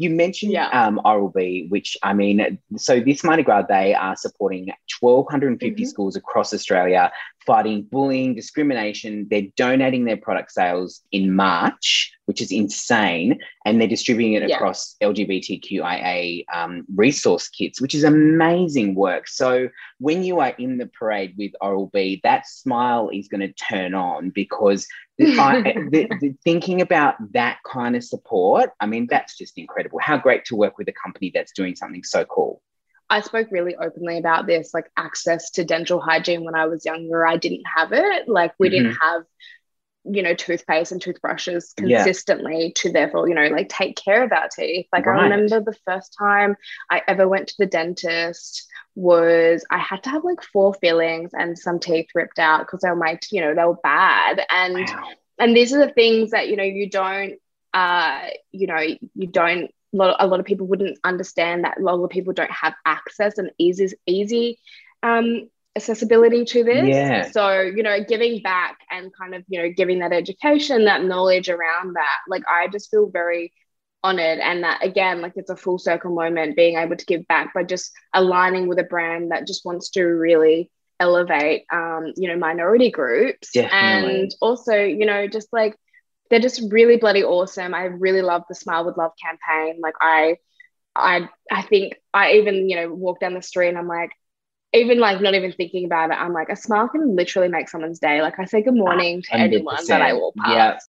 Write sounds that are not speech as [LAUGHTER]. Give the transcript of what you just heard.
you mentioned Yeah. um, Oral B, which I mean, so this Mardi Gras, they are supporting 1,250 Mhm. schools across Australia fighting bullying, discrimination. They're donating their product sales in March, which is insane. And they're distributing it Yeah. across LGBTQIA um, resource kits, which is amazing work. So when you are in the parade with Oral B, that smile is going to turn on because [LAUGHS] I, the, the, thinking about that kind of support, I mean, that's just incredible. How great to work with a company that's doing something so cool. I spoke really openly about this, like access to dental hygiene when I was younger. I didn't have it. Like we didn't have, you know, toothpaste and toothbrushes Mm-hmm. Yeah. consistently to therefore, you know, like take care of our teeth. Like Right. I remember the first time I ever went to the dentist was I had to have like four fillings and some teeth ripped out because they were my, you know, they were bad. And Wow. and these are the things that you know you don't uh you know you don't a lot, a lot of people wouldn't understand that a lot of people don't have access and easy easy um accessibility to this. Yeah. so you know giving back and kind of you know giving that education that knowledge around that like i just feel very honored. And that again like it's a full circle moment being able to give back by just aligning with a brand that just wants to really elevate um you know minority groups. Definitely. and also you know just like they're just really bloody awesome. I really love the smile with love campaign. Like i i i think i even you know walk down the street and i'm like even like not even thinking about it i'm like a smile can literally make someone's day like i say good morning to anyone that i 100%. walk past Yeah.